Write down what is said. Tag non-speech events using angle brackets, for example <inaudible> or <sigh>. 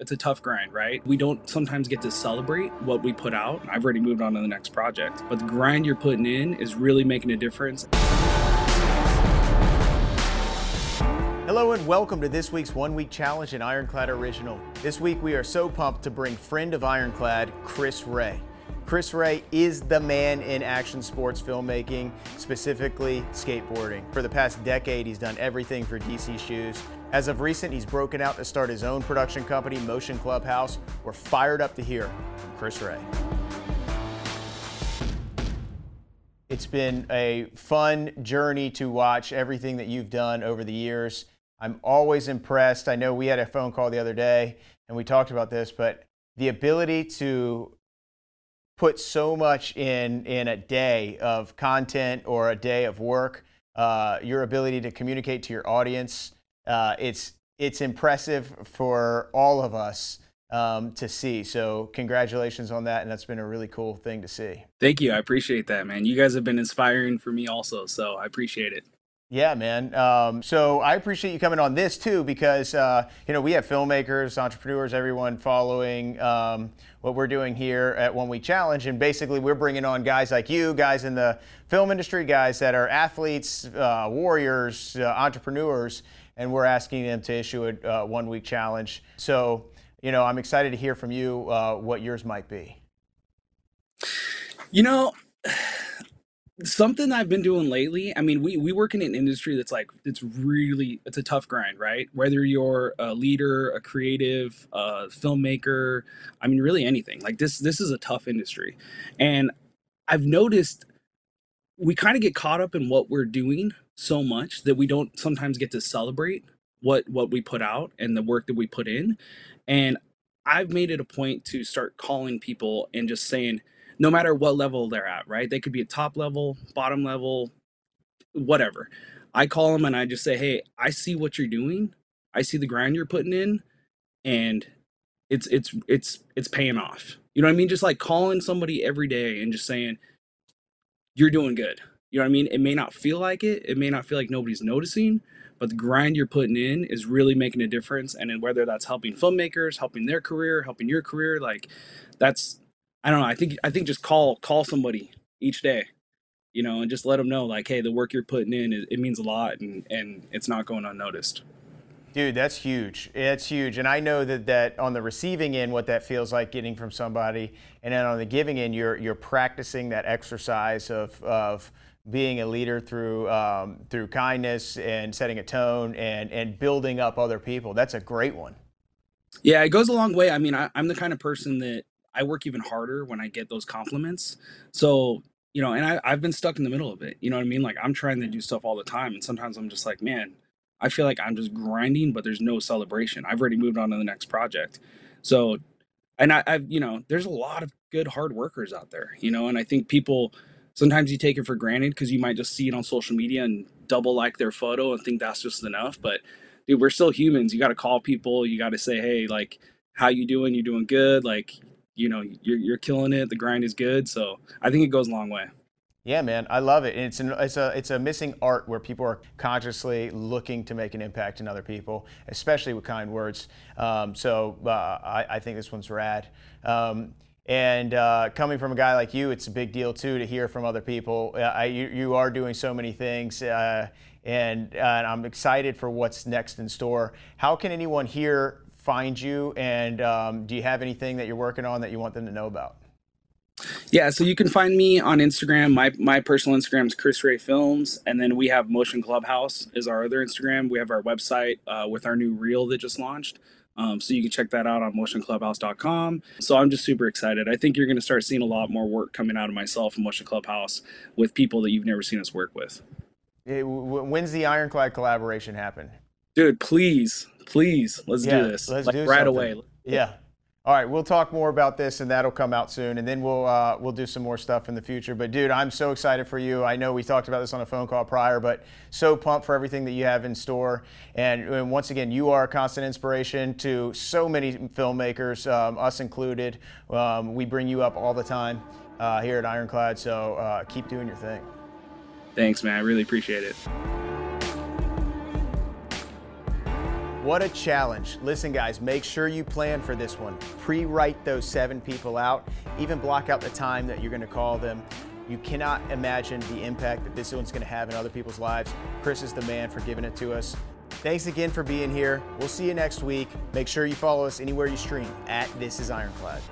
it's a tough grind, right? We don't sometimes get to celebrate what we put out. I've already moved on to the next project, but the grind you're putting in is really making a difference. Hello and welcome to this week's One Week Challenge in Ironclad Original. This week we are so pumped to bring friend of Ironclad, Chris Ray. Chris Ray is the man in action sports filmmaking, specifically skateboarding. For the past decade, he's done everything for DC Shoes. As of recent, he's broken out to start his own production company, Motion Clubhouse. We're fired up to hear from Chris Ray. It's been a fun journey to watch everything that you've done over the years. I'm always impressed. I know we had a phone call the other day and we talked about this, but the ability to put so much in in a day of content or a day of work, uh, your ability to communicate to your audience, uh, it's it's impressive for all of us um, to see. So congratulations on that, and that's been a really cool thing to see. Thank you. I appreciate that, man. You guys have been inspiring for me also, so I appreciate it. Yeah, man. Um, so I appreciate you coming on this too because uh, you know we have filmmakers, entrepreneurs, everyone following um, what we're doing here at One Week Challenge, and basically we're bringing on guys like you, guys in the film industry, guys that are athletes, uh, warriors, uh, entrepreneurs, and we're asking them to issue a uh, One Week Challenge. So you know I'm excited to hear from you uh, what yours might be. You know <sighs> something I've been doing lately. I mean, we we work in an industry that's like it's really it's a tough grind, right? Whether you're a leader, a creative, a filmmaker, I mean, really anything. Like this this is a tough industry, and I've noticed we kind of get caught up in what we're doing so much that we don't sometimes get to celebrate what what we put out and the work that we put in. And I've made it a point to start calling people and just saying no matter what level they're at, right? They could be at top level, bottom level, whatever. I call them and I just say, "Hey, I see what you're doing. I see the grind you're putting in, and it's it's it's it's paying off." You know what I mean? Just like calling somebody every day and just saying, "You're doing good." You know what I mean? It may not feel like it. It may not feel like nobody's noticing, but the grind you're putting in is really making a difference. And then whether that's helping filmmakers, helping their career, helping your career, like that's I don't know. I think I think just call call somebody each day, you know, and just let them know like, hey, the work you're putting in it, it means a lot, and and it's not going unnoticed. Dude, that's huge. That's huge, and I know that that on the receiving end, what that feels like getting from somebody, and then on the giving end, you're you're practicing that exercise of of being a leader through um, through kindness and setting a tone and and building up other people. That's a great one. Yeah, it goes a long way. I mean, I, I'm the kind of person that I work even harder when I get those compliments. So, you know, and I, I've been stuck in the middle of it. You know what I mean? Like I'm trying to do stuff all the time. And sometimes I'm just like, man, I feel like I'm just grinding, but there's no celebration. I've already moved on to the next project. So, and I, I've, you know, there's a lot of good hard workers out there, you know, and I think people sometimes you take it for granted because you might just see it on social media and double like their photo and think that's just enough. But dude, we're still humans. You got to call people. You got to say, hey, like, how you doing? You're doing good? Like, you know you're you're killing it. The grind is good, so I think it goes a long way. Yeah, man, I love it. And it's an, it's a it's a missing art where people are consciously looking to make an impact in other people, especially with kind words. Um, so uh, I, I, think this one's rad. Um, and uh, coming from a guy like you, it's a big deal too to hear from other people. Uh, I, you, you, are doing so many things, uh, and, and I'm excited for what's next in store. How can anyone here find you? And um, do you have anything that you're working on that you want them to know about? Yeah, so you can find me on Instagram. My my personal Instagram is Chris Ray Films, and then we have Motion Clubhouse is our other Instagram. We have our website uh, with our new reel that just launched. Um, so you can check that out on motionclubhouse.com. So I'm just super excited. I think you're going to start seeing a lot more work coming out of myself and Motion Clubhouse with people that you've never seen us work with. when's the Ironclad collaboration happen? Dude, please, please, let's yeah, do this. Let's like, do right something. away. Yeah. All right, we'll talk more about this, and that'll come out soon, and then we'll uh, we'll do some more stuff in the future. But dude, I'm so excited for you. I know we talked about this on a phone call prior, but so pumped for everything that you have in store. And, and once again, you are a constant inspiration to so many filmmakers, um, us included. Um, we bring you up all the time uh, here at Ironclad, so uh, keep doing your thing. Thanks, man. I really appreciate it. What a challenge. Listen, guys, make sure you plan for this one. Pre write those seven people out, even block out the time that you're going to call them. You cannot imagine the impact that this one's going to have in other people's lives. Chris is the man for giving it to us. Thanks again for being here. We'll see you next week. Make sure you follow us anywhere you stream at This is Ironclad.